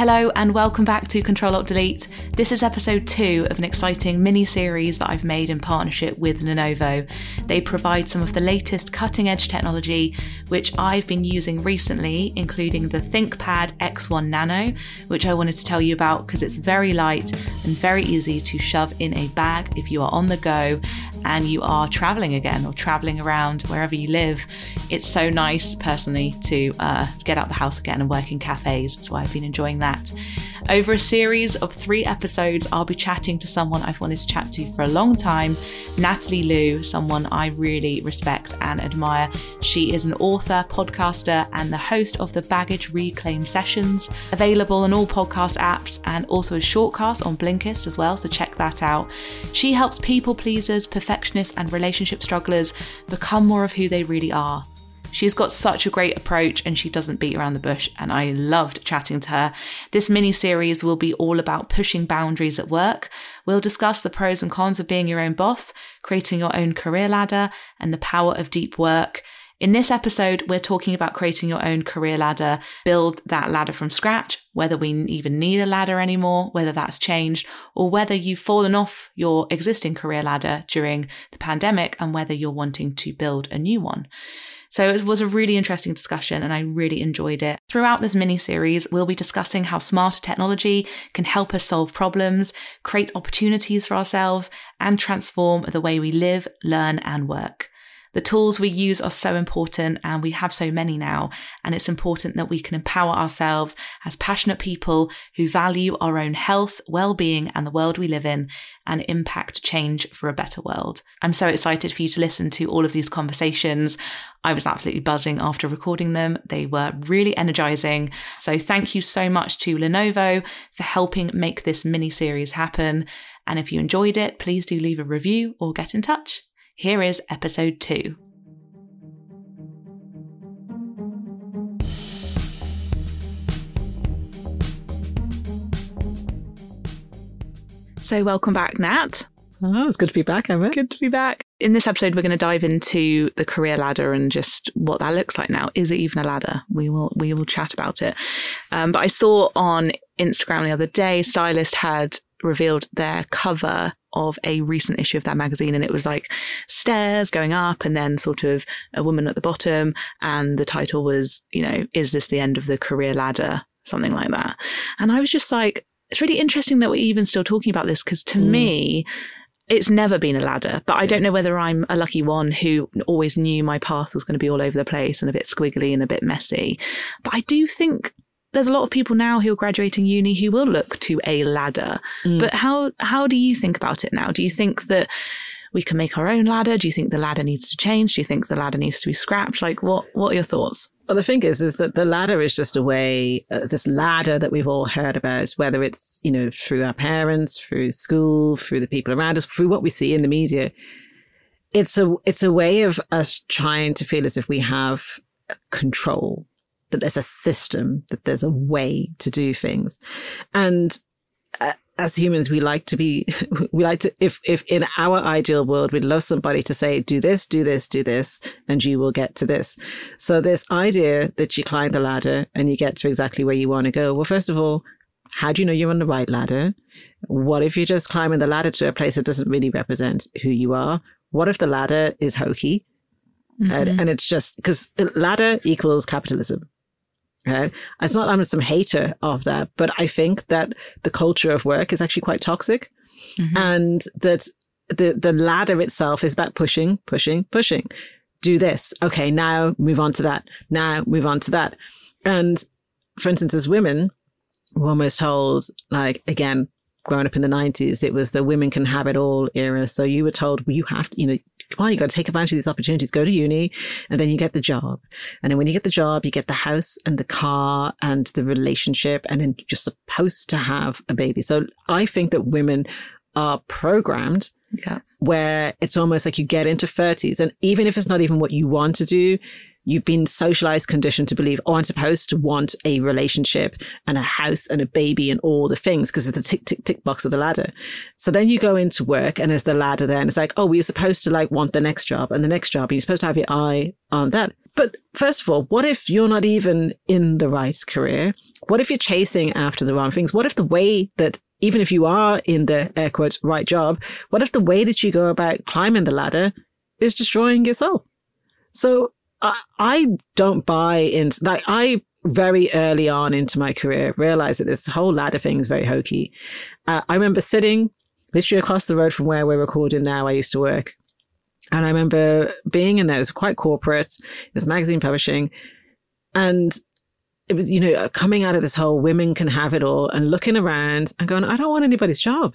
Hello and welcome back to Control Alt Delete. This is episode two of an exciting mini series that I've made in partnership with Lenovo. They provide some of the latest cutting edge technology, which I've been using recently, including the ThinkPad X1 Nano, which I wanted to tell you about because it's very light and very easy to shove in a bag if you are on the go and you are traveling again or traveling around wherever you live. It's so nice, personally, to uh, get out the house again and work in cafes. So I've been enjoying that that. Over a series of three episodes, I'll be chatting to someone I've wanted to chat to for a long time, Natalie Lue, someone I really respect and admire. She is an author, podcaster, and the host of the Baggage Reclaim Sessions, available on all podcast apps and also a shortcast on Blinkist as well, so check that out. She helps people pleasers, perfectionists, and relationship strugglers become more of who they really are. She's got such a great approach and she doesn't beat around the bush, and I loved chatting to her. This mini series will be all about pushing boundaries at work. We'll discuss the pros and cons of being your own boss, creating your own career ladder, and the power of deep work. In this episode, we're talking about creating your own career ladder, build that ladder from scratch, whether we even need a ladder anymore, whether that's changed, or whether you've fallen off your existing career ladder during the pandemic and whether you're wanting to build a new one. So it was a really interesting discussion and I really enjoyed it. Throughout this mini series, we'll be discussing how smarter technology can help us solve problems, create opportunities for ourselves, and transform the way we live, learn, and work. The tools we use are so important and we have so many now. And it's important that we can empower ourselves as passionate people who value our own health, well-being and the world we live in and impact change for a better world. I'm so excited for you to listen to all of these conversations. I was absolutely buzzing after recording them. They were really energizing. So thank you so much to Lenovo for helping make this mini series happen. And if you enjoyed it, please do leave a review or get in touch. Here is episode two. So, welcome back, Nat. Oh, it's good to be back, Emma. Good to be back. In this episode, we're going to dive into the career ladder and just what that looks like now. Is it even a ladder? We will we will chat about it. Um, but I saw on Instagram the other day, Stylist had revealed their cover of a recent issue of that magazine and it was like stairs going up and then sort of a woman at the bottom and the title was you know is this the end of the career ladder something like that and i was just like it's really interesting that we're even still talking about this because to mm. me it's never been a ladder, but I don't know whether I'm a lucky one who always knew my path was going to be all over the place and a bit squiggly and a bit messy. But I do think there's a lot of people now who are graduating uni who will look to a ladder. Mm. But how how do you think about it now? Do you think that we can make our own ladder? Do you think the ladder needs to change? Do you think the ladder needs to be scrapped? Like, what what are your thoughts? Well, the thing is, is that the ladder is just a way, uh, this ladder that we've all heard about, whether it's, you know, through our parents, through school, through the people around us, through what we see in the media. It's a, it's a way of us trying to feel as if we have control that there's a system, that there's a way to do things. And uh, as humans, we like to be, we like to, if, if in our ideal world, we'd love somebody to say, do this, do this, do this, and you will get to this. So this idea that you climb the ladder and you get to exactly where you want to go. Well, first of all, how do you know you're on the right ladder? What if you're just climbing the ladder to a place that doesn't really represent who you are? What if the ladder is hokey? Mm-hmm. And, and it's just because ladder equals capitalism. Okay. It's not I'm some hater of that, but I think that the culture of work is actually quite toxic mm-hmm. and that the, the ladder itself is about pushing, pushing, pushing. Do this. Okay. Now move on to that. Now move on to that. And for instance, as women, we're almost told like, again, growing up in the 90s, it was the women can have it all era. So you were told, well, you have to, you know, come on, you got to take advantage of these opportunities, go to uni, and then you get the job. And then when you get the job, you get the house and the car and the relationship, and then you're supposed to have a baby. So I think that women are programmed yeah. where it's almost like you get into 30s. And even if it's not even what you want to do, you've been socialized, conditioned to believe, oh, I'm supposed to want a relationship and a house and a baby and all the things because it's the tick, tick, tick box of the ladder. So then you go into work and there's the ladder there and it's like, oh, we're supposed to like want the next job and the next job and you're supposed to have your eye on that. But first of all, what if you're not even in the right career? What if you're chasing after the wrong things? What if the way that, even if you are in the air quotes right job, what if the way that you go about climbing the ladder is destroying your soul? So I, I don't buy into like I very early on into my career realized that this whole ladder thing is very hokey. Uh, I remember sitting literally across the road from where we're recording now. I used to work. And I remember being in there, it was quite corporate, it was magazine publishing. And it was, you know, coming out of this whole women can have it all and looking around and going, I don't want anybody's job.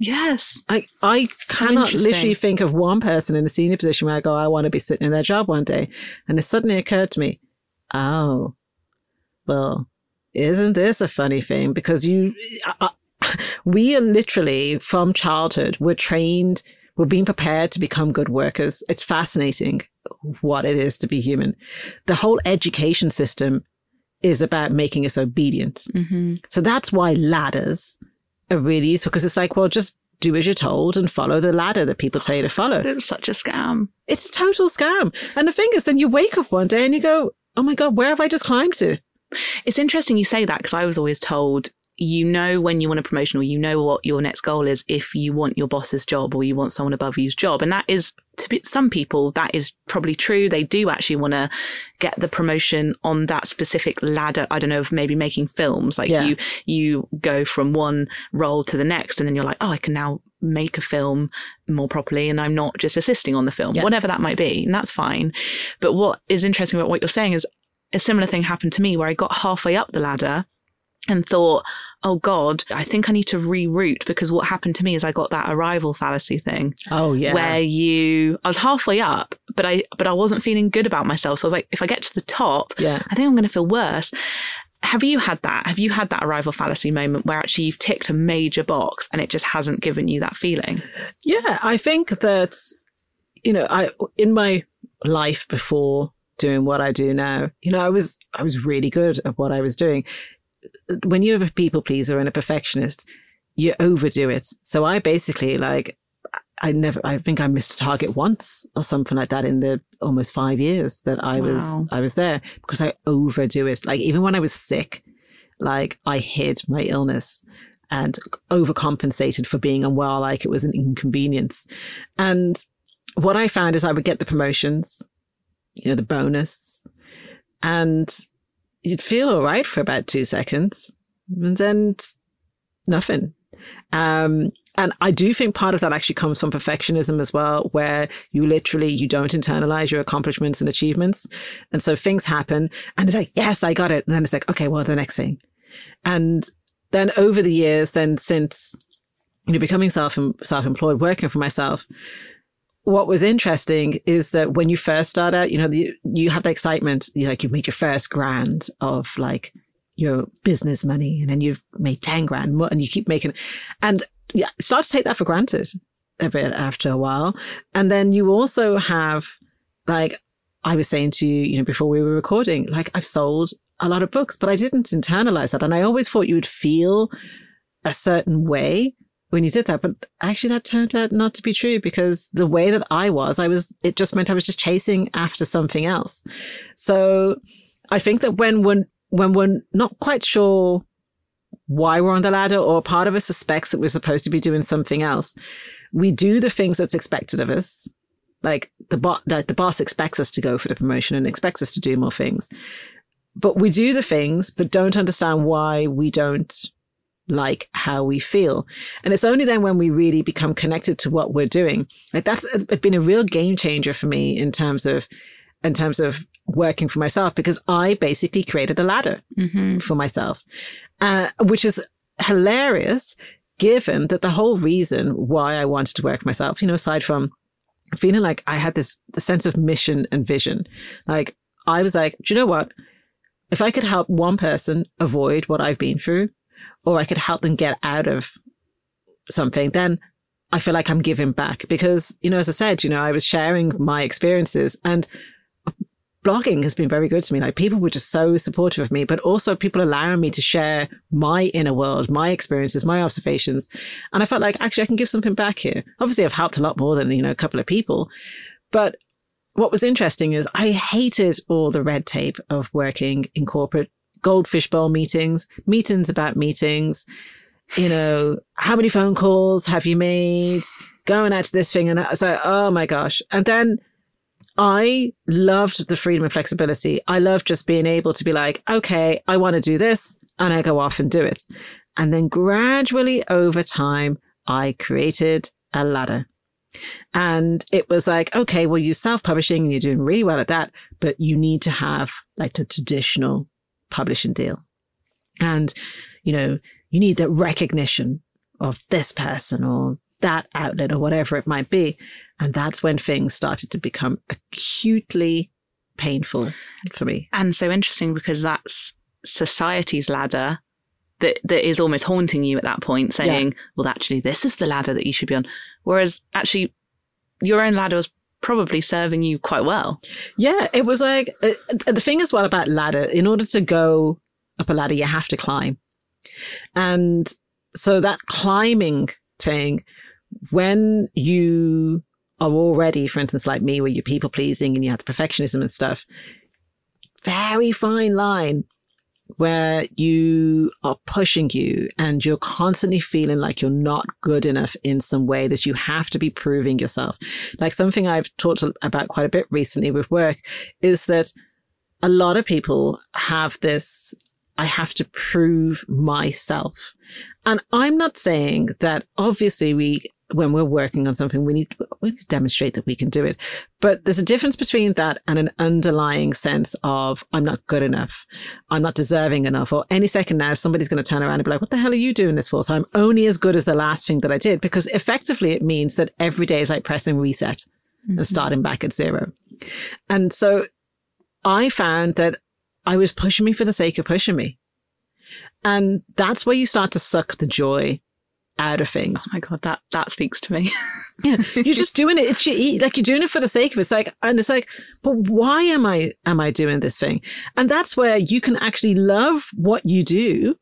Yes. I, I cannot literally think of one person in a senior position where I go, I want to be sitting in their job one day. And it suddenly occurred to me, oh, well, isn't this a funny thing? Because you, I, I, we are literally from childhood, we're trained, we're being prepared to become good workers. It's fascinating what it is to be human. The whole education system is about making us obedient. Mm-hmm. So that's why ladders really useful because it's like, well, just do as you're told and follow the ladder that people tell you to follow. It's such a scam. It's a total scam. And the thing is, then you wake up one day and you go, oh my God, where have I just climbed to? It's interesting you say that because I was always told you know when you want a promotion or you know what your next goal is if you want your boss's job or you want someone above you's job. And that is to be, some people, that is probably true. They do actually want to get the promotion on that specific ladder. I don't know, of maybe making films. Like yeah. you, you go from one role to the next and then you're like, oh, I can now make a film more properly and I'm not just assisting on the film, yeah. whatever that might be. And that's fine. But what is interesting about what you're saying is a similar thing happened to me where I got halfway up the ladder and thought, oh God, I think I need to reroute because what happened to me is I got that arrival fallacy thing. Oh yeah. Where you I was halfway up, but I but I wasn't feeling good about myself. So I was like, if I get to the top, yeah. I think I'm gonna feel worse. Have you had that? Have you had that arrival fallacy moment where actually you've ticked a major box and it just hasn't given you that feeling? Yeah, I think that you know, I in my life before doing what I do now, you know, I was I was really good at what I was doing when you're a people pleaser and a perfectionist, you overdo it. So I basically like I never I think I missed a target once or something like that in the almost five years that I wow. was I was there because I overdo it. Like even when I was sick, like I hid my illness and overcompensated for being unwell, like it was an inconvenience. And what I found is I would get the promotions, you know, the bonus, and you'd feel all right for about two seconds and then nothing. Um, and I do think part of that actually comes from perfectionism as well, where you literally you don't internalize your accomplishments and achievements, and so things happen, and it's like, yes, I got it, and then it's like, okay, well, the next thing, and then over the years, then since you know becoming self self employed, working for myself, what was interesting is that when you first start out, you know, the, you have the excitement, you like you've made your first grand of like your business money, and then you've made ten grand more, and you keep making, and yeah, start to take that for granted a bit after a while, and then you also have like I was saying to you, you know, before we were recording, like I've sold a lot of books, but I didn't internalize that, and I always thought you would feel a certain way when you did that. But actually, that turned out not to be true because the way that I was, I was, it just meant I was just chasing after something else. So I think that when we're, when we're not quite sure why we're on the ladder or part of us suspects that we're supposed to be doing something else, we do the things that's expected of us. Like the, the boss expects us to go for the promotion and expects us to do more things. But we do the things, but don't understand why we don't like how we feel. And it's only then when we really become connected to what we're doing. Like that's been a real game changer for me in terms of, in terms of working for myself because I basically created a ladder mm-hmm. for myself, uh, which is hilarious given that the whole reason why I wanted to work myself, you know, aside from feeling like I had this the sense of mission and vision, like I was like, do you know what? If I could help one person avoid what I've been through, or I could help them get out of something, then I feel like I'm giving back because, you know, as I said, you know, I was sharing my experiences and blogging has been very good to me. Like people were just so supportive of me, but also people allowing me to share my inner world, my experiences, my observations. And I felt like actually I can give something back here. Obviously I've helped a lot more than, you know, a couple of people, but what was interesting is I hated all the red tape of working in corporate goldfish bowl meetings, meetings about meetings. You know, how many phone calls have you made? Going out to this thing and that. So, oh my gosh. And then I loved the freedom and flexibility. I loved just being able to be like, okay, I want to do this and I go off and do it. And then gradually over time, I created a ladder. And it was like, okay, well, you're self publishing and you're doing really well at that, but you need to have like the traditional publishing deal. And, you know, you need the recognition of this person or that outlet or whatever it might be. And that's when things started to become acutely painful for me. And so interesting because that's society's ladder that that is almost haunting you at that point, saying, yeah. "Well, actually, this is the ladder that you should be on." Whereas, actually, your own ladder was probably serving you quite well. Yeah, it was like uh, the thing as well about ladder. In order to go up a ladder, you have to climb, and so that climbing thing, when you are already, for instance, like me, where you're people pleasing and you have the perfectionism and stuff, very fine line where you are pushing you and you're constantly feeling like you're not good enough in some way that you have to be proving yourself. Like something I've talked about quite a bit recently with work is that a lot of people have this I have to prove myself. And I'm not saying that obviously we when we're working on something, we need, we need to demonstrate that we can do it. But there's a difference between that and an underlying sense of, I'm not good enough. I'm not deserving enough. Or any second now, somebody's going to turn around and be like, what the hell are you doing this for? So I'm only as good as the last thing that I did because effectively it means that every day is like pressing reset mm-hmm. and starting back at zero. And so I found that I was pushing me for the sake of pushing me. And that's where you start to suck the joy out of things. Oh my god, that that speaks to me. yeah, you're just doing it. It's like you're doing it for the sake of it. It's like, and it's like, but why am I am I doing this thing? And that's where you can actually love what you do,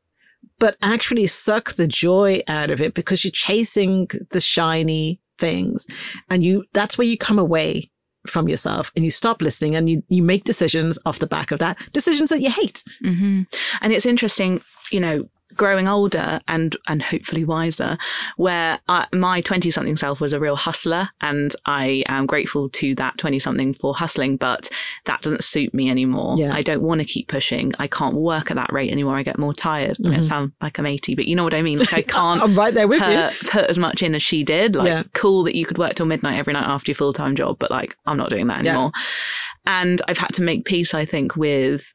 but actually suck the joy out of it because you're chasing the shiny things, and you that's where you come away from yourself and you stop listening and you, you make decisions off the back of that decisions that you hate mm-hmm. and it's interesting you know growing older and and hopefully wiser, where I, my twenty something self was a real hustler, and I am grateful to that twenty something for hustling, but that doesn't suit me anymore. Yeah. I don't want to keep pushing. I can't work at that rate anymore. I get more tired. Mm-hmm. It sounds like I'm eighty, but you know what I mean. Like I can't. I'm right there with put, you. Put as much in as she did. Like yeah. cool that you could work till midnight every night after your full time job, but like I'm not doing that anymore. Yeah. And I've had to make peace, I think, with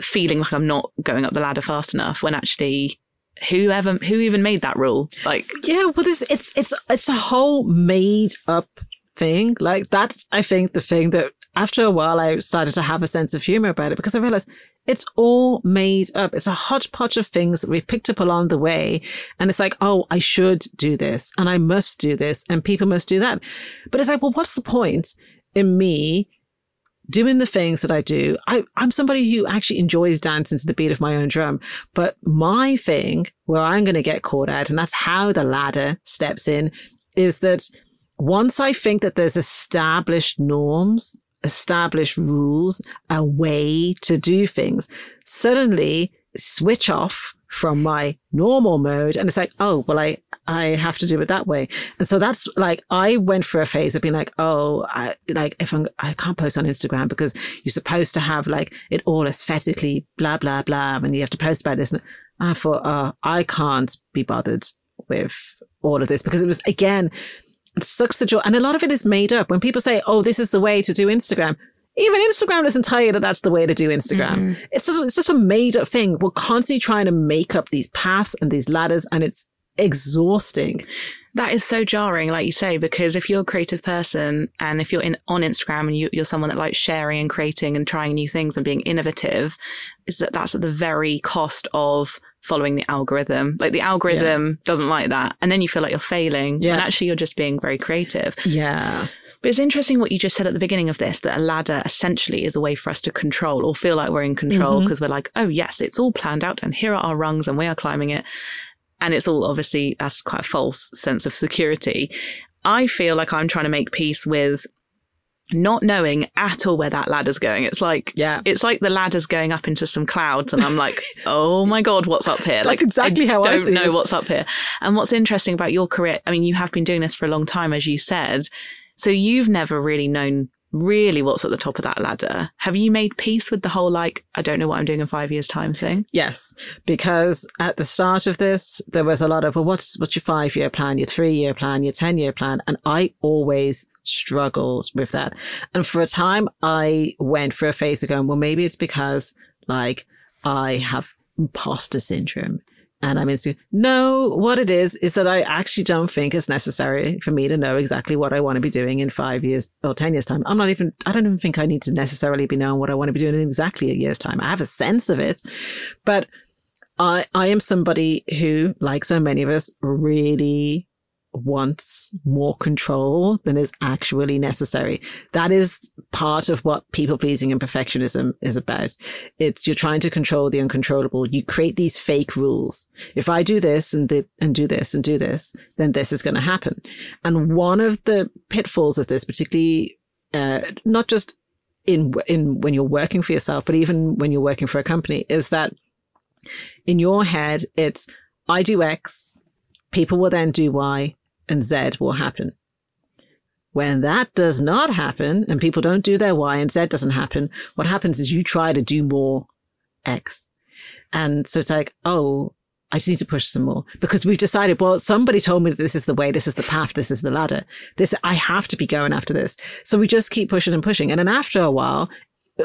feeling like I'm not going up the ladder fast enough when actually whoever who even made that rule? Like Yeah, well this it's it's it's a whole made up thing. Like that's I think the thing that after a while I started to have a sense of humor about it because I realized it's all made up. It's a hodgepodge of things that we've picked up along the way. And it's like, oh, I should do this and I must do this and people must do that. But it's like, well, what's the point in me doing the things that I do. I, I'm somebody who actually enjoys dancing to the beat of my own drum. But my thing where I'm going to get caught out, and that's how the ladder steps in, is that once I think that there's established norms, established rules, a way to do things, suddenly switch off from my normal mode. And it's like, oh, well, I, I have to do it that way. And so that's like, I went for a phase of being like, oh, I, like if I'm, I can't post on Instagram because you're supposed to have like it all aesthetically blah, blah, blah. And you have to post about this. And I thought, oh, I can't be bothered with all of this because it was again, it sucks the joy. And a lot of it is made up. When people say, oh, this is the way to do Instagram, even Instagram doesn't tell you that that's the way to do Instagram. Mm. It's just, it's just a made up thing. We're constantly trying to make up these paths and these ladders, and it's exhausting. That is so jarring, like you say, because if you're a creative person and if you're in on Instagram and you, are someone that likes sharing and creating and trying new things and being innovative, is that that's at the very cost of following the algorithm. Like the algorithm yeah. doesn't like that, and then you feel like you're failing. Yeah. and actually you're just being very creative. Yeah. But it's interesting what you just said at the beginning of this that a ladder essentially is a way for us to control or feel like we're in control because mm-hmm. we're like, oh, yes, it's all planned out and here are our rungs and we are climbing it. And it's all obviously, that's quite a false sense of security. I feel like I'm trying to make peace with not knowing at all where that ladder's going. It's like Yeah. it's like the ladder's going up into some clouds, and I'm like, oh my god, what's up here? That's exactly how I don't know it. what's up here. And what's interesting about your career, I mean, you have been doing this for a long time, as you said, so you've never really known really what's at the top of that ladder. Have you made peace with the whole like I don't know what I'm doing in five years time thing? Yes, because at the start of this, there was a lot of, well, what's what's your five year plan, your three year plan, your ten year plan, and I always struggled with that. And for a time, I went for a phase of going, well, maybe it's because like I have imposter syndrome. And I'm into no, what it is is that I actually don't think it's necessary for me to know exactly what I want to be doing in five years or ten years time. I'm not even I don't even think I need to necessarily be knowing what I want to be doing in exactly a year's time. I have a sense of it, but I I am somebody who, like so many of us, really wants more control than is actually necessary. That is part of what people pleasing and perfectionism is about. It's you're trying to control the uncontrollable. You create these fake rules. If I do this and the, and do this and do this, then this is going to happen. And one of the pitfalls of this, particularly uh, not just in in when you're working for yourself, but even when you're working for a company, is that in your head it's I do X, people will then do Y, and Z will happen. When that does not happen and people don't do their Y and Z doesn't happen, what happens is you try to do more X. And so it's like, oh, I just need to push some more because we've decided, well, somebody told me that this is the way, this is the path, this is the ladder. This, I have to be going after this. So we just keep pushing and pushing. And then after a while,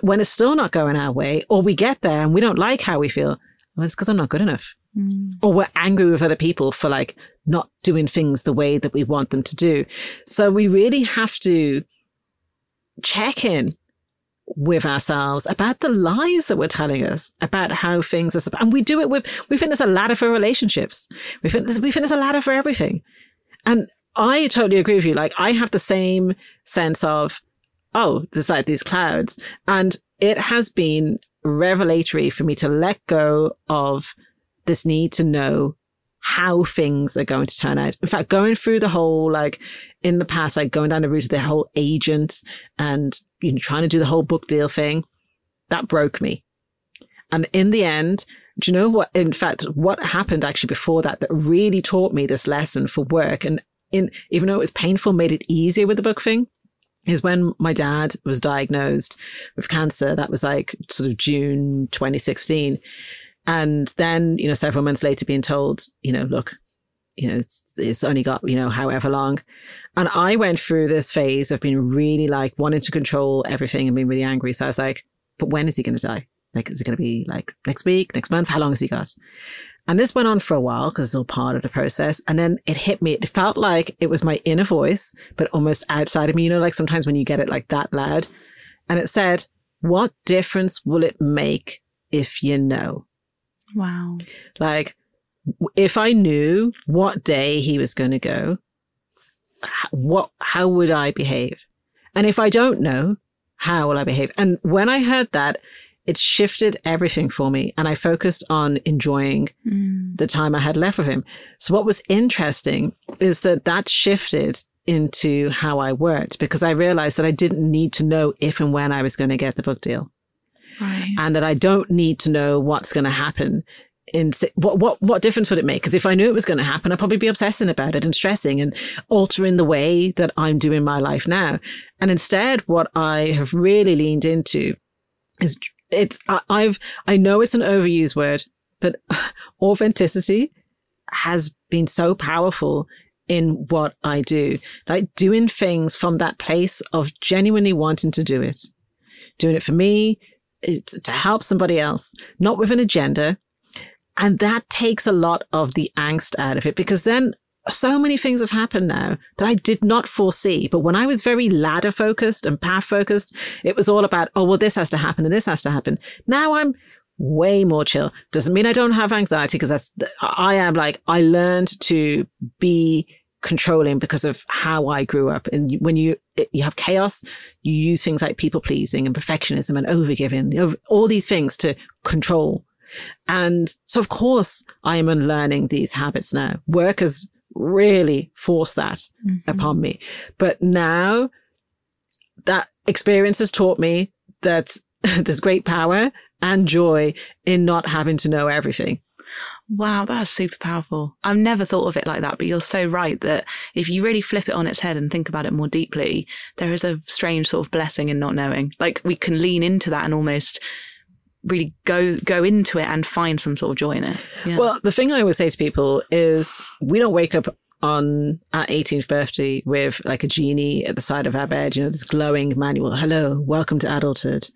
when it's still not going our way, or we get there and we don't like how we feel, well, it's because I'm not good enough. Mm. Or we're angry with other people for like not doing things the way that we want them to do. So we really have to check in with ourselves about the lies that we're telling us about how things are. And we do it with, we think there's a ladder for relationships. We think, there's- we think there's a ladder for everything. And I totally agree with you. Like I have the same sense of, oh, there's like these clouds. And it has been revelatory for me to let go of this need to know how things are going to turn out. In fact, going through the whole, like in the past, like going down the route of the whole agent and, you know, trying to do the whole book deal thing, that broke me. And in the end, do you know what? In fact, what happened actually before that that really taught me this lesson for work and in, even though it was painful, made it easier with the book thing is when my dad was diagnosed with cancer. That was like sort of June 2016. And then, you know, several months later being told, you know, look, you know, it's, it's only got, you know, however long. And I went through this phase of being really like wanting to control everything and being really angry. So I was like, but when is he going to die? Like, is it going to be like next week, next month? How long has he got? And this went on for a while because it's all part of the process. And then it hit me. It felt like it was my inner voice, but almost outside of me. You know, like sometimes when you get it like that loud. And it said, what difference will it make if you know? Wow. Like, if I knew what day he was going to go, what, how would I behave? And if I don't know, how will I behave? And when I heard that, it shifted everything for me. And I focused on enjoying mm. the time I had left with him. So what was interesting is that that shifted into how I worked because I realized that I didn't need to know if and when I was going to get the book deal Right. and that I don't need to know what's going to happen. In what what what difference would it make? Because if I knew it was going to happen, I'd probably be obsessing about it and stressing and altering the way that I'm doing my life now. And instead, what I have really leaned into is it's I, I've I know it's an overused word, but authenticity has been so powerful in what I do. Like doing things from that place of genuinely wanting to do it, doing it for me, to help somebody else, not with an agenda. And that takes a lot of the angst out of it because then so many things have happened now that I did not foresee. But when I was very ladder focused and path focused, it was all about, oh, well, this has to happen and this has to happen. Now I'm way more chill. Doesn't mean I don't have anxiety because that's, I am like, I learned to be controlling because of how I grew up. And when you, you have chaos, you use things like people pleasing and perfectionism and overgiving, over- all these things to control. And so, of course, I am unlearning these habits now. Work has really forced that mm-hmm. upon me. But now that experience has taught me that there's great power and joy in not having to know everything. Wow, that's super powerful. I've never thought of it like that, but you're so right that if you really flip it on its head and think about it more deeply, there is a strange sort of blessing in not knowing. Like we can lean into that and almost really go go into it and find some sort of joy in it. Yeah. Well, the thing I always say to people is we don't wake up on 18th birthday with like a genie at the side of our bed, you know, this glowing manual. Hello, welcome to adulthood.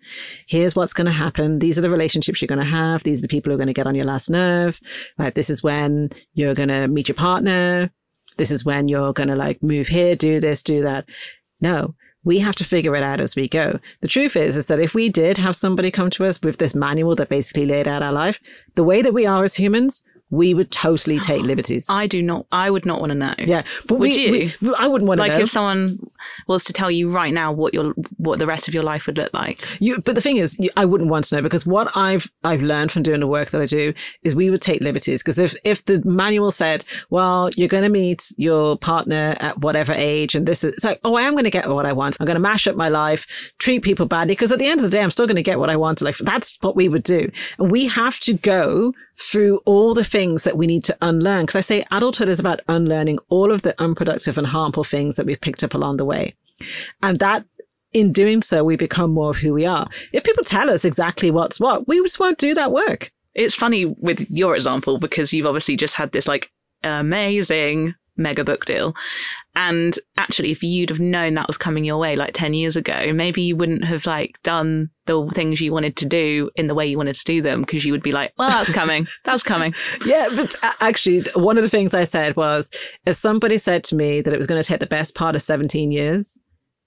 Here's what's going to happen. These are the relationships you're going to have. These are the people who are going to get on your last nerve. Right. This is when you're going to meet your partner. This is when you're going to like move here, do this, do that. No, we have to figure it out as we go. The truth is, is that if we did have somebody come to us with this manual that basically laid out our life, the way that we are as humans, we would totally take liberties. I do not. I would not want to know. Yeah, but would we, you? We, I wouldn't want to know. like if someone was to tell you right now what your what the rest of your life would look like. You, but the thing is, I wouldn't want to know because what I've I've learned from doing the work that I do is we would take liberties because if if the manual said, well, you're going to meet your partner at whatever age, and this is it's like, oh, I am going to get what I want. I'm going to mash up my life, treat people badly because at the end of the day, I'm still going to get what I want. Like that's what we would do, and we have to go through all the things that we need to unlearn. Because I say adulthood is about unlearning all of the unproductive and harmful things that we've picked up along the way. And that in doing so, we become more of who we are. If people tell us exactly what's what, we just won't do that work. It's funny with your example because you've obviously just had this like amazing mega book deal. And actually, if you'd have known that was coming your way like 10 years ago, maybe you wouldn't have like done the things you wanted to do in the way you wanted to do them because you would be like, well, that's coming. That's coming. yeah. But actually, one of the things I said was if somebody said to me that it was going to take the best part of 17 years,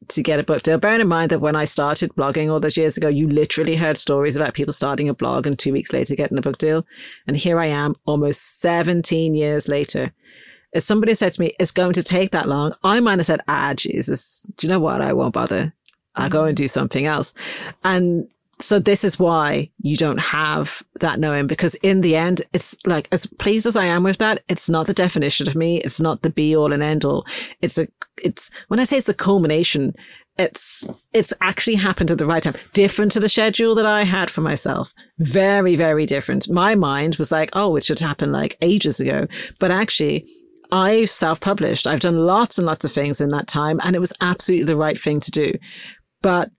to get a book deal. Bearing in mind that when I started blogging all those years ago, you literally heard stories about people starting a blog and two weeks later getting a book deal. And here I am almost 17 years later if somebody said to me, it's going to take that long, I might have said, ah, Jesus, do you know what? I won't bother. I'll go and do something else. And so this is why you don't have that knowing because in the end, it's like as pleased as I am with that, it's not the definition of me. It's not the be all and end all. It's a, it's when I say it's the culmination, it's, it's actually happened at the right time. Different to the schedule that I had for myself. Very, very different. My mind was like, oh, it should happen like ages ago. But actually, I self published. I've done lots and lots of things in that time, and it was absolutely the right thing to do. But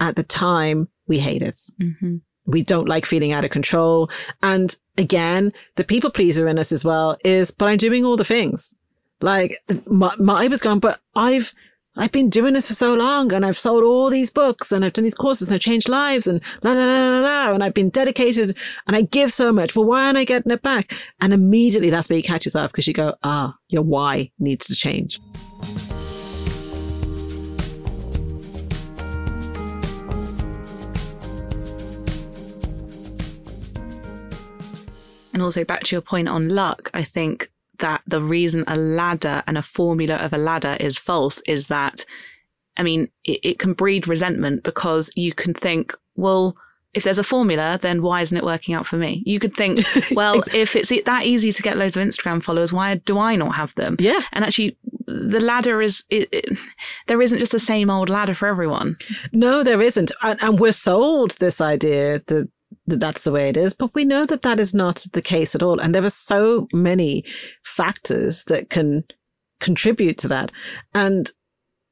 at the time, we hate it. Mm-hmm. We don't like feeling out of control. And again, the people pleaser in us as well is, but I'm doing all the things. Like my, my I was gone, but I've I've been doing this for so long and I've sold all these books and I've done these courses and I've changed lives and la la la la la and I've been dedicated and I give so much. Well, why aren't I getting it back? And immediately that's where you catch yourself because you go, ah, your why needs to change. And also back to your point on luck, I think that the reason a ladder and a formula of a ladder is false is that, I mean, it, it can breed resentment because you can think, well, if there's a formula, then why isn't it working out for me? You could think, well, if it's that easy to get loads of Instagram followers, why do I not have them? Yeah. And actually, the ladder is, it, it, there isn't just the same old ladder for everyone. No, there isn't. And, and we're sold this idea that that that's the way it is. But we know that that is not the case at all. And there are so many factors that can contribute to that. And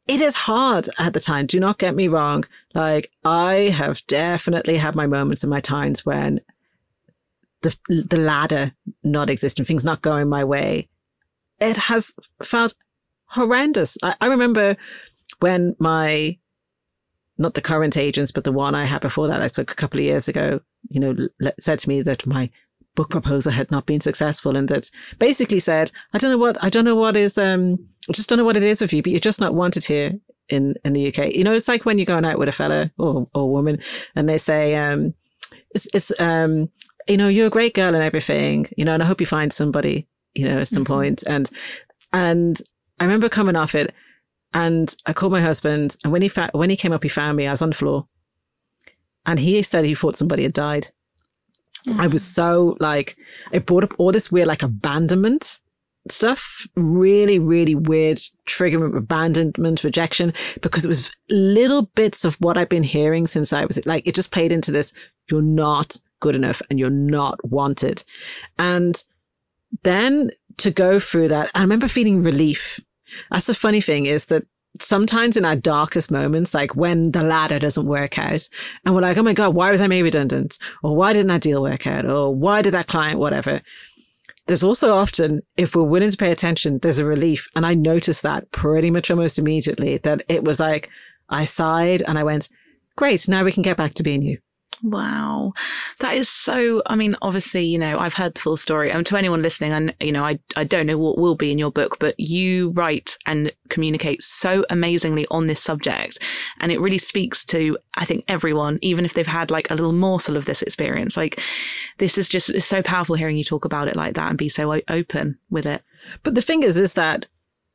it is hard at the time. Do not get me wrong. Like I have definitely had my moments and my times when the, the ladder not existing, things not going my way. It has felt horrendous. I, I remember when my not the current agents, but the one I had before that, I took a couple of years ago, you know, said to me that my book proposal had not been successful and that basically said, I don't know what, I don't know what is, um, I just don't know what it is with you, but you're just not wanted here in, in the UK. You know, it's like when you're going out with a fella or, or woman and they say, um, it's, it's, um, you know, you're a great girl and everything, you know, and I hope you find somebody, you know, at some mm-hmm. point. And, and I remember coming off it and I called my husband, and when he fa- when he came up, he found me. I was on the floor, and he said he thought somebody had died. Mm. I was so like, it brought up all this weird like abandonment stuff, really, really weird trigger, abandonment, rejection, because it was little bits of what I've been hearing since I was like, it just played into this. You're not good enough and you're not wanted. And then to go through that, I remember feeling relief. That's the funny thing is that sometimes in our darkest moments, like when the ladder doesn't work out and we're like, oh my God, why was I made redundant? Or why didn't that deal work out? Or why did that client, whatever? There's also often, if we're willing to pay attention, there's a relief. And I noticed that pretty much almost immediately that it was like, I sighed and I went, great, now we can get back to being you. Wow. That is so, I mean, obviously, you know, I've heard the full story. And to anyone listening, and, you know, I, I don't know what will be in your book, but you write and communicate so amazingly on this subject. And it really speaks to, I think, everyone, even if they've had like a little morsel of this experience. Like, this is just, it's so powerful hearing you talk about it like that and be so open with it. But the thing is, is that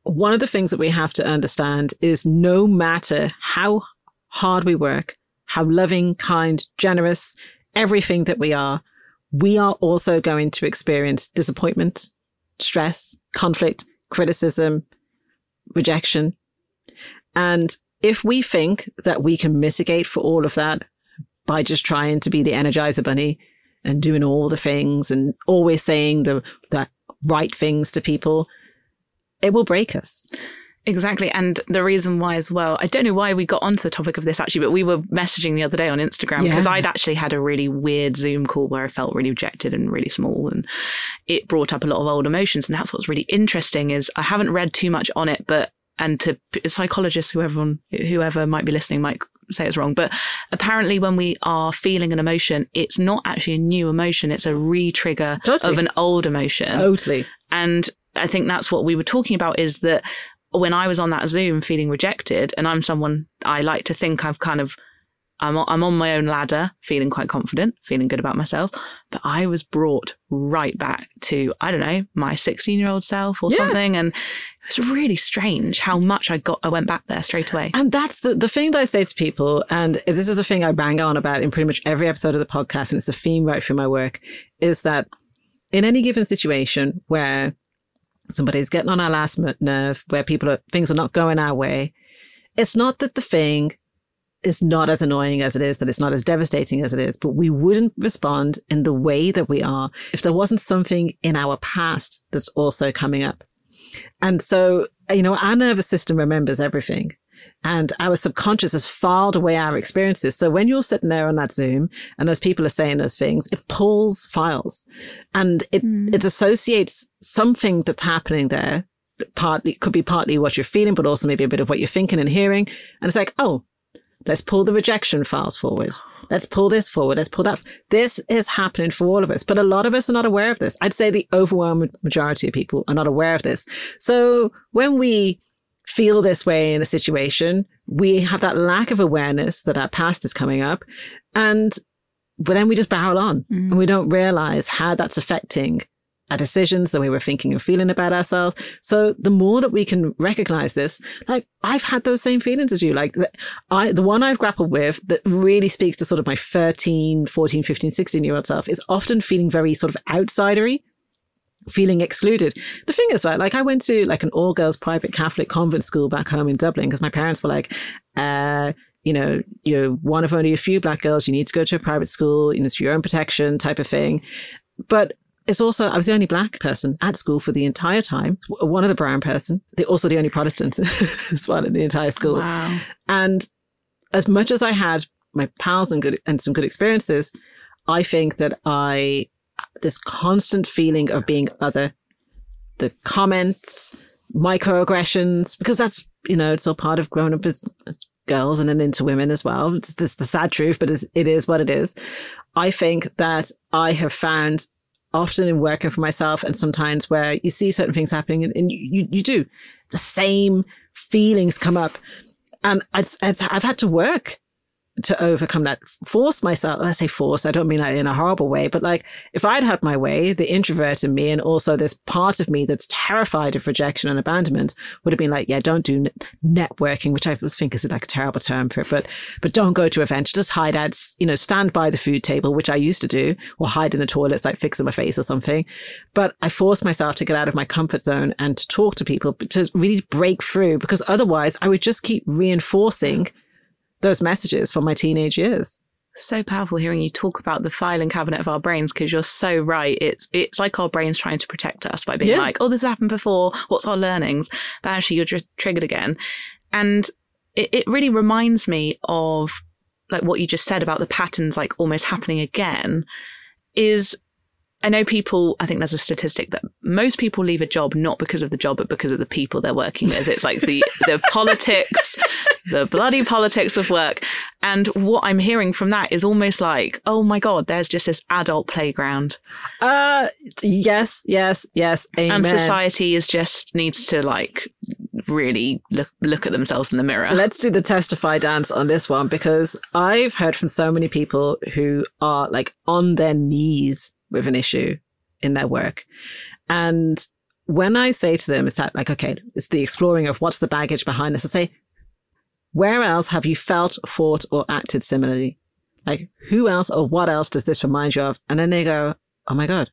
one of the things that we have to understand is no matter how hard we work, how loving, kind, generous, everything that we are, we are also going to experience disappointment, stress, conflict, criticism, rejection. And if we think that we can mitigate for all of that by just trying to be the energizer bunny and doing all the things and always saying the, the right things to people, it will break us. Exactly. And the reason why, as well, I don't know why we got onto the topic of this actually, but we were messaging the other day on Instagram because yeah. I'd actually had a really weird Zoom call where I felt really rejected and really small. And it brought up a lot of old emotions. And that's what's really interesting is I haven't read too much on it, but and to psychologists, whoever, whoever might be listening might say it's wrong, but apparently when we are feeling an emotion, it's not actually a new emotion. It's a re-trigger totally. of an old emotion. Totally. And I think that's what we were talking about is that when I was on that Zoom feeling rejected, and I'm someone I like to think I've kind of I'm I'm on my own ladder, feeling quite confident, feeling good about myself. But I was brought right back to I don't know my 16 year old self or yeah. something, and it was really strange how much I got. I went back there straight away. And that's the the thing that I say to people, and this is the thing I bang on about in pretty much every episode of the podcast, and it's the theme right through my work, is that in any given situation where somebody's getting on our last nerve, where people are, things are not going our way. It's not that the thing is not as annoying as it is, that it's not as devastating as it is, but we wouldn't respond in the way that we are if there wasn't something in our past that's also coming up. And so, you know, our nervous system remembers everything and our subconscious has filed away our experiences. So when you're sitting there on that Zoom and those people are saying those things, it pulls files and it, mm. it associates something that's happening there. Partly could be partly what you're feeling, but also maybe a bit of what you're thinking and hearing. And it's like, oh, let's pull the rejection files forward. Let's pull this forward. Let's pull that. This is happening for all of us, but a lot of us are not aware of this. I'd say the overwhelming majority of people are not aware of this. So when we feel this way in a situation, we have that lack of awareness that our past is coming up. And but then we just barrel on mm. and we don't realize how that's affecting our decisions, the way we're thinking and feeling about ourselves. So the more that we can recognize this, like I've had those same feelings as you, like I, the one I've grappled with that really speaks to sort of my 13, 14, 15, 16 year old self is often feeling very sort of outsidery feeling excluded. The thing is, right, like I went to like an all girls private Catholic convent school back home in Dublin because my parents were like, uh, you know, you're one of only a few black girls. You need to go to a private school. You know, it's for your own protection type of thing. But it's also, I was the only black person at school for the entire time. One of the brown person. The, also the only Protestant as well in the entire school. Wow. And as much as I had my pals and good and some good experiences, I think that I this constant feeling of being other, the comments, microaggressions, because that's, you know, it's all part of growing up as, as girls and then into women as well. It's just the sad truth, but it is what it is. I think that I have found often in working for myself and sometimes where you see certain things happening and, and you, you do the same feelings come up. And it's, it's, I've had to work to overcome that, force myself, I say force, I don't mean that in a horrible way, but like if I'd had my way, the introvert in me and also this part of me that's terrified of rejection and abandonment would have been like, yeah, don't do networking, which I think is like a terrible term for it, but, but don't go to events, just hide at, you know, stand by the food table, which I used to do, or hide in the toilets, like fixing my face or something. But I forced myself to get out of my comfort zone and to talk to people, to really break through because otherwise I would just keep reinforcing those messages from my teenage years. So powerful hearing you talk about the filing cabinet of our brains because you're so right. It's it's like our brains trying to protect us by being yeah. like, "Oh, this happened before. What's our learnings?" But actually, you're just triggered again, and it, it really reminds me of like what you just said about the patterns like almost happening again. Is I know people, I think there's a statistic that most people leave a job not because of the job, but because of the people they're working with. It's like the, the politics, the bloody politics of work. And what I'm hearing from that is almost like, oh my God, there's just this adult playground. Uh, yes, yes, yes. Amen. And society is just needs to like really look, look at themselves in the mirror. Let's do the testify dance on this one because I've heard from so many people who are like on their knees with an issue in their work. And when I say to them, it's that like, okay, it's the exploring of what's the baggage behind this. I say, where else have you felt, thought, or acted similarly? Like, who else or what else does this remind you of? And then they go, oh my God,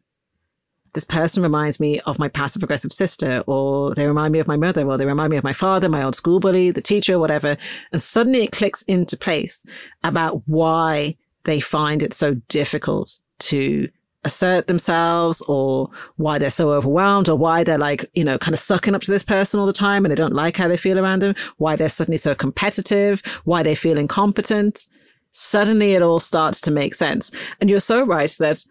this person reminds me of my passive aggressive sister, or they remind me of my mother, or they remind me of my father, my old school bully, the teacher, whatever. And suddenly it clicks into place about why they find it so difficult to assert themselves or why they're so overwhelmed or why they're like, you know, kind of sucking up to this person all the time and they don't like how they feel around them, why they're suddenly so competitive, why they feel incompetent. Suddenly it all starts to make sense. And you're so right that,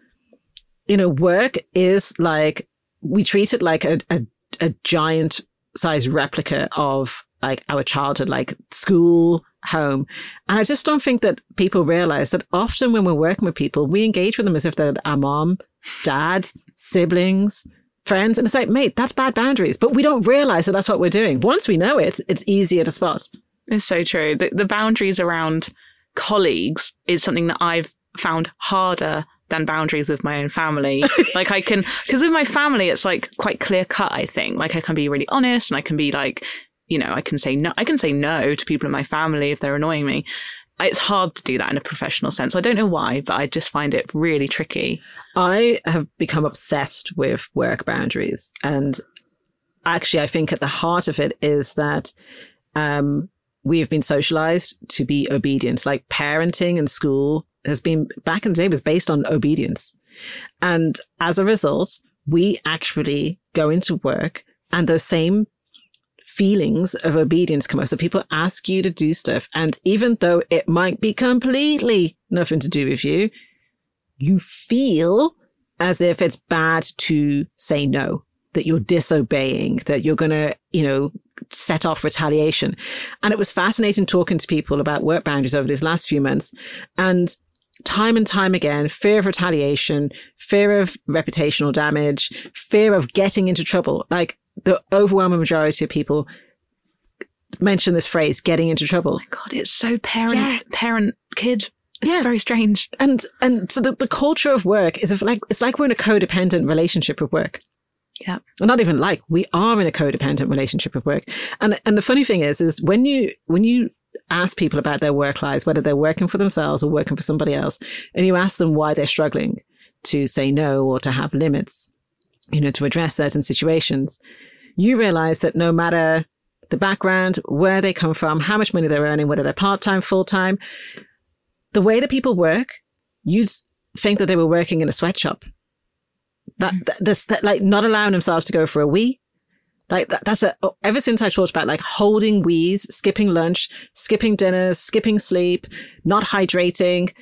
you know, work is like, we treat it like a, a, a giant size replica of like our childhood, like school, home. And I just don't think that people realize that often when we're working with people, we engage with them as if they're our mom, dad, siblings, friends. And it's like, mate, that's bad boundaries. But we don't realize that that's what we're doing. Once we know it, it's easier to spot. It's so true. The, the boundaries around colleagues is something that I've found harder than boundaries with my own family. like I can, because with my family, it's like quite clear cut, I think. Like I can be really honest and I can be like, you know, I can say no, I can say no to people in my family if they're annoying me. It's hard to do that in a professional sense. I don't know why, but I just find it really tricky. I have become obsessed with work boundaries. And actually, I think at the heart of it is that um, we have been socialized to be obedient. Like parenting and school has been back in the day was based on obedience. And as a result, we actually go into work and those same feelings of obedience come up. So people ask you to do stuff. And even though it might be completely nothing to do with you, you feel as if it's bad to say no, that you're disobeying, that you're going to, you know, set off retaliation. And it was fascinating talking to people about work boundaries over these last few months. And time and time again, fear of retaliation, fear of reputational damage, fear of getting into trouble. Like the overwhelming majority of people mention this phrase getting into trouble. Oh my god, it's so parent yeah. parent kid. It's yeah. very strange. And and so the, the culture of work is like it's like we're in a codependent relationship with work. Yeah. Not even like we are in a codependent relationship with work. And and the funny thing is is when you when you ask people about their work lives, whether they're working for themselves or working for somebody else, and you ask them why they're struggling to say no or to have limits, you know, to address certain situations, you realize that no matter the background, where they come from, how much money they're earning, whether they're part time, full time, the way that people work, you'd think that they were working in a sweatshop. That, mm-hmm. that, this, that, like not allowing themselves to go for a wee. Like that, that's a, ever since I talked about like holding wees, skipping lunch, skipping dinners, skipping sleep, not hydrating,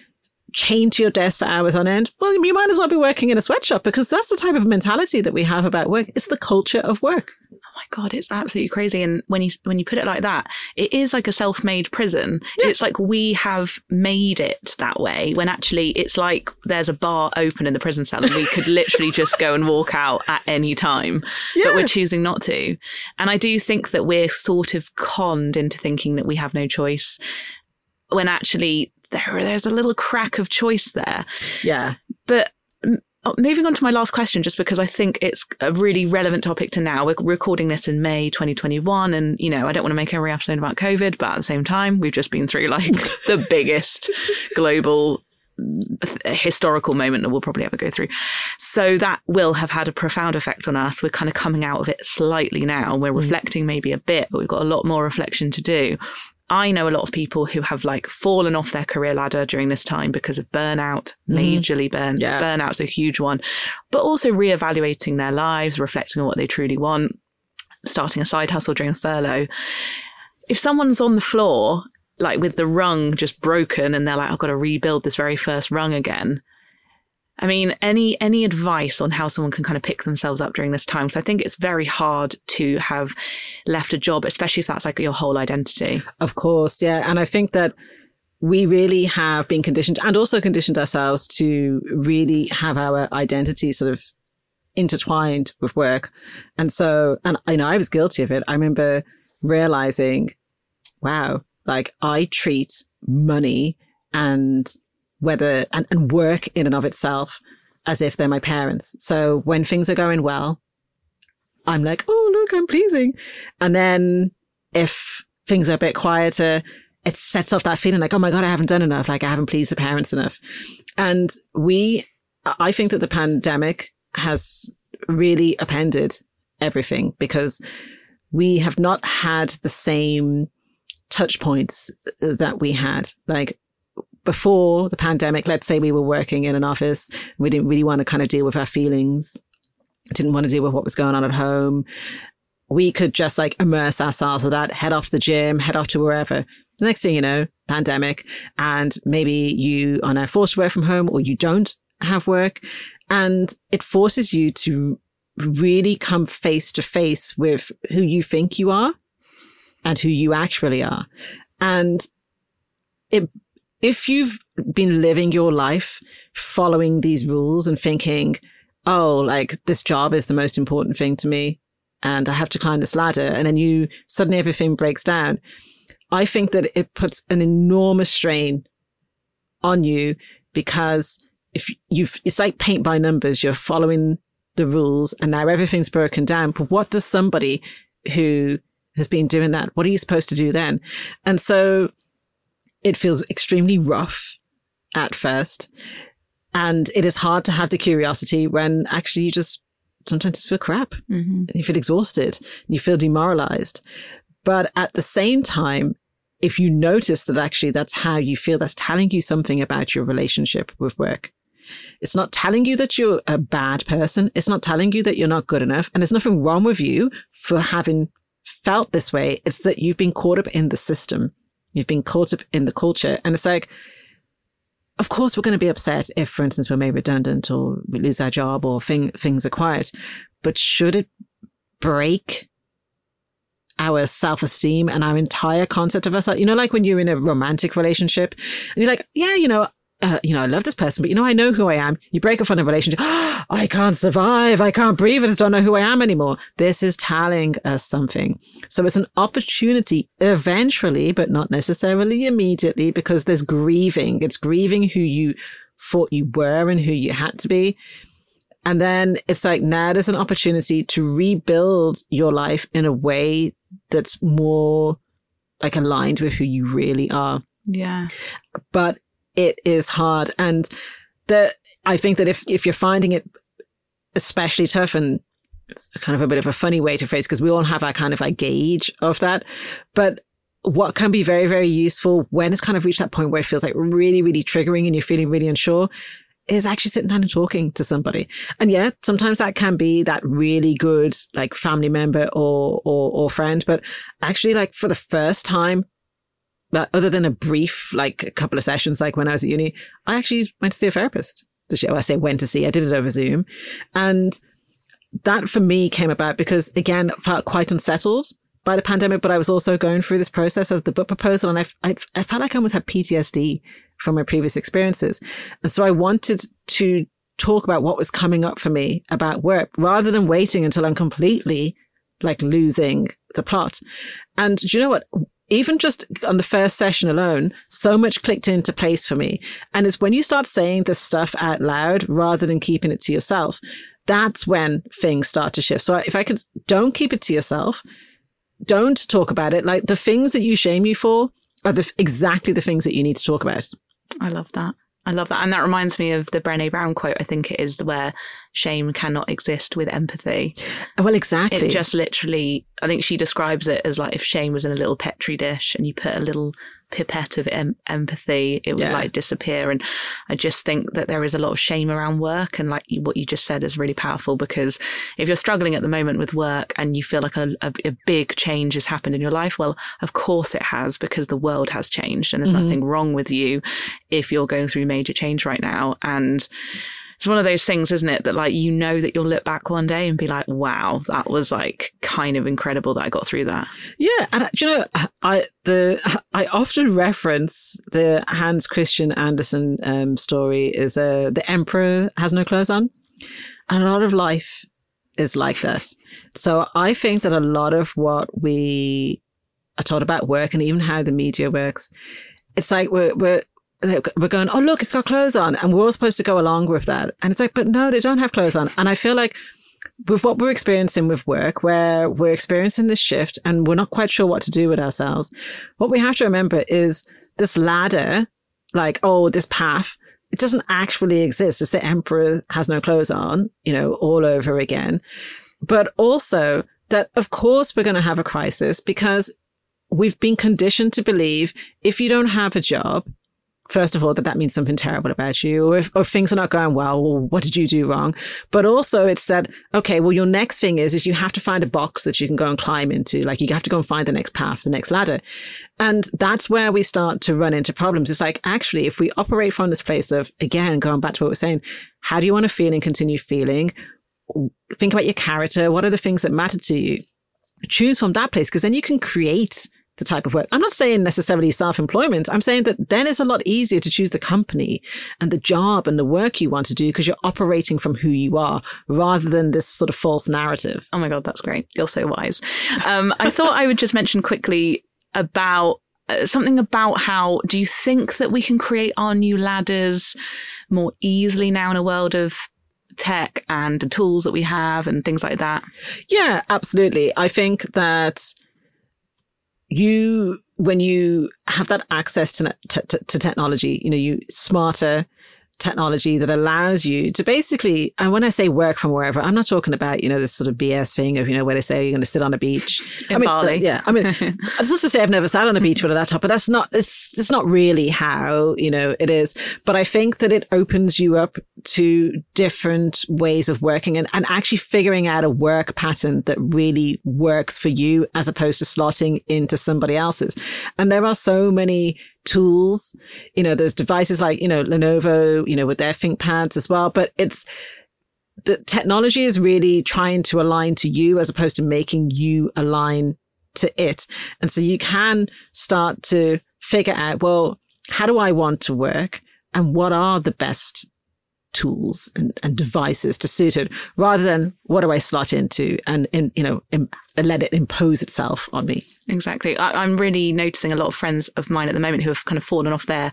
chained to your desk for hours on end, well, you might as well be working in a sweatshop because that's the type of mentality that we have about work. It's the culture of work. Oh my god, it's absolutely crazy. And when you when you put it like that, it is like a self-made prison. Yeah. It's like we have made it that way when actually it's like there's a bar open in the prison cell and we could literally just go and walk out at any time, yeah. but we're choosing not to. And I do think that we're sort of conned into thinking that we have no choice when actually there there's a little crack of choice there. Yeah. But uh, moving on to my last question, just because I think it's a really relevant topic to now. We're recording this in May 2021, and you know I don't want to make every episode about COVID, but at the same time, we've just been through like the biggest global historical moment that we'll probably ever go through. So that will have had a profound effect on us. We're kind of coming out of it slightly now. We're mm. reflecting maybe a bit, but we've got a lot more reflection to do. I know a lot of people who have like fallen off their career ladder during this time because of burnout, mm. majorly burn. Yeah. Burnout's a huge one, but also reevaluating their lives, reflecting on what they truly want, starting a side hustle during furlough. If someone's on the floor like with the rung just broken and they're like, I've got to rebuild this very first rung again. I mean, any any advice on how someone can kind of pick themselves up during this time? Because I think it's very hard to have left a job, especially if that's like your whole identity. Of course, yeah. And I think that we really have been conditioned and also conditioned ourselves to really have our identity sort of intertwined with work. And so, and I know I was guilty of it. I remember realizing, wow, like I treat money and whether and, and work in and of itself as if they're my parents. So when things are going well, I'm like, oh look, I'm pleasing. And then if things are a bit quieter, it sets off that feeling like, oh my God, I haven't done enough. Like I haven't pleased the parents enough. And we, I think that the pandemic has really appended everything because we have not had the same touch points that we had. Like before the pandemic, let's say we were working in an office, we didn't really want to kind of deal with our feelings, didn't want to deal with what was going on at home. We could just like immerse ourselves with that, head off the gym, head off to wherever. The next thing you know, pandemic, and maybe you are now forced to work from home or you don't have work. And it forces you to really come face to face with who you think you are and who you actually are. And it, if you've been living your life following these rules and thinking, oh, like this job is the most important thing to me and I have to climb this ladder, and then you suddenly everything breaks down, I think that it puts an enormous strain on you because if you've, it's like paint by numbers, you're following the rules and now everything's broken down. But what does somebody who has been doing that. What are you supposed to do then? And so it feels extremely rough at first. And it is hard to have the curiosity when actually you just sometimes feel crap. Mm-hmm. You feel exhausted. You feel demoralized. But at the same time, if you notice that actually that's how you feel, that's telling you something about your relationship with work. It's not telling you that you're a bad person. It's not telling you that you're not good enough. And there's nothing wrong with you for having felt this way. It's that you've been caught up in the system. You've been caught up in the culture. And it's like, of course, we're going to be upset if, for instance, we're made redundant or we lose our job or thing, things are quiet. But should it break our self esteem and our entire concept of ourselves? You know, like when you're in a romantic relationship and you're like, yeah, you know, uh, you know, I love this person, but you know, I know who I am. You break up from a relationship. Oh, I can't survive. I can't breathe. I just don't know who I am anymore. This is telling us something. So it's an opportunity eventually, but not necessarily immediately because there's grieving. It's grieving who you thought you were and who you had to be. And then it's like now there's an opportunity to rebuild your life in a way that's more like aligned with who you really are. Yeah. But it is hard. And the, I think that if, if you're finding it especially tough and it's kind of a bit of a funny way to phrase because we all have our kind of like gauge of that. But what can be very, very useful when it's kind of reached that point where it feels like really, really triggering and you're feeling really unsure is actually sitting down and talking to somebody. And yeah, sometimes that can be that really good like family member or, or, or friend. But actually like for the first time, but other than a brief, like a couple of sessions, like when I was at uni, I actually went to see a therapist. I say went to see, I did it over Zoom. And that for me came about because again, I felt quite unsettled by the pandemic, but I was also going through this process of the book proposal and I, I, I felt like I almost had PTSD from my previous experiences. And so I wanted to talk about what was coming up for me about work rather than waiting until I'm completely like losing the plot. And do you know what? Even just on the first session alone, so much clicked into place for me. And it's when you start saying this stuff out loud rather than keeping it to yourself, that's when things start to shift. So if I could, don't keep it to yourself. Don't talk about it. Like the things that you shame you for are the, exactly the things that you need to talk about. I love that. I love that. And that reminds me of the Brene Brown quote, I think it is, where shame cannot exist with empathy. Well, exactly. It just literally, I think she describes it as like if shame was in a little petri dish and you put a little pipette of em- empathy, it would yeah. like disappear. And I just think that there is a lot of shame around work. And like what you just said is really powerful because if you're struggling at the moment with work and you feel like a, a, a big change has happened in your life, well, of course it has because the world has changed and there's mm-hmm. nothing wrong with you if you're going through major change right now. And it's one of those things, isn't it? That like you know that you'll look back one day and be like, "Wow, that was like kind of incredible that I got through that." Yeah, and you know, I the I often reference the Hans Christian Andersen um, story is uh, the emperor has no clothes on, and a lot of life is like that. So I think that a lot of what we are taught about work and even how the media works, it's like we're we're we're going, oh, look, it's got clothes on. And we're all supposed to go along with that. And it's like, but no, they don't have clothes on. And I feel like with what we're experiencing with work, where we're experiencing this shift and we're not quite sure what to do with ourselves, what we have to remember is this ladder, like, oh, this path, it doesn't actually exist. It's the emperor has no clothes on, you know, all over again. But also that, of course, we're going to have a crisis because we've been conditioned to believe if you don't have a job, first of all, that that means something terrible about you, or if, or things are not going well, well, what did you do wrong? But also it's that, okay, well, your next thing is, is you have to find a box that you can go and climb into. Like you have to go and find the next path, the next ladder. And that's where we start to run into problems. It's like, actually, if we operate from this place of, again, going back to what we're saying, how do you want to feel and continue feeling? Think about your character. What are the things that matter to you? Choose from that place because then you can create the type of work. I'm not saying necessarily self employment. I'm saying that then it's a lot easier to choose the company and the job and the work you want to do because you're operating from who you are rather than this sort of false narrative. Oh my God, that's great. You're so wise. Um, I thought I would just mention quickly about uh, something about how do you think that we can create our new ladders more easily now in a world of tech and the tools that we have and things like that? Yeah, absolutely. I think that you when you have that access to, to, to technology, you know, you smarter, technology that allows you to basically, and when I say work from wherever, I'm not talking about, you know, this sort of BS thing of, you know, where they say you're going to sit on a beach. In I mean, Bali. yeah. I mean, I was supposed to say I've never sat on a beach with a laptop, but that's not, it's, it's not really how, you know, it is. But I think that it opens you up to different ways of working and, and actually figuring out a work pattern that really works for you as opposed to slotting into somebody else's. And there are so many tools. You know, there's devices like, you know, Lenovo, you know, with their ThinkPads as well, but it's, the technology is really trying to align to you as opposed to making you align to it. And so you can start to figure out, well, how do I want to work? And what are the best tools and, and devices to suit it rather than what do I slot into and, and you know, Im- let it impose itself on me. Exactly. I, am really noticing a lot of friends of mine at the moment who have kind of fallen off their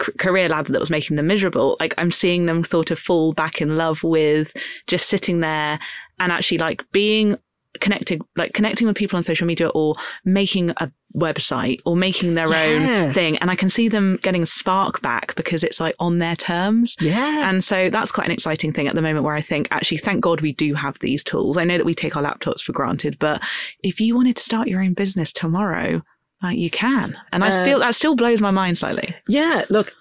c- career ladder that was making them miserable. Like I'm seeing them sort of fall back in love with just sitting there and actually like being connecting like connecting with people on social media or making a website or making their yeah. own thing and i can see them getting spark back because it's like on their terms. Yeah and so that's quite an exciting thing at the moment where i think actually thank god we do have these tools. I know that we take our laptops for granted but if you wanted to start your own business tomorrow like you can. And i uh, still that still blows my mind slightly. Yeah look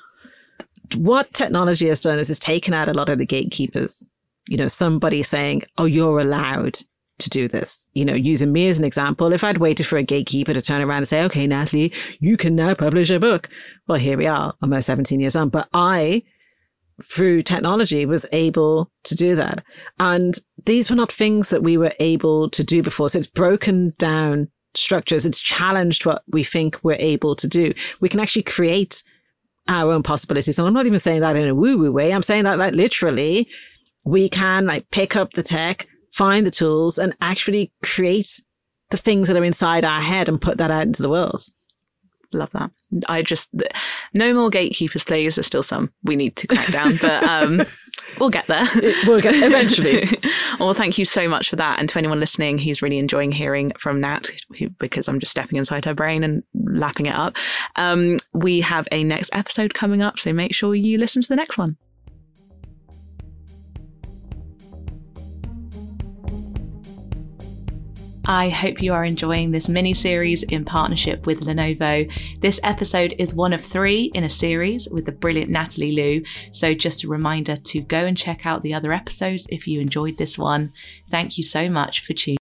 what technology has done is it's taken out a lot of the gatekeepers. You know somebody saying oh you're allowed to do this. You know, using me as an example, if I'd waited for a gatekeeper to turn around and say, okay, Natalie, you can now publish a book. Well, here we are, almost 17 years on. But I, through technology, was able to do that. And these were not things that we were able to do before. So it's broken down structures. It's challenged what we think we're able to do. We can actually create our own possibilities. And I'm not even saying that in a woo woo way. I'm saying that like literally we can like pick up the tech, find the tools and actually create the things that are inside our head and put that out into the world. love that. I just no more gatekeepers, please. There's still some we need to crack down, but um, we'll get there. we'll get eventually. well, thank you so much for that, and to anyone listening who's really enjoying hearing from Nat, who, because I'm just stepping inside her brain and lapping it up. Um, we have a next episode coming up, so make sure you listen to the next one. I hope you are enjoying this mini series in partnership with Lenovo. This episode is one of three in a series with the brilliant Natalie Lue. So, just a reminder to go and check out the other episodes if you enjoyed this one. Thank you so much for tuning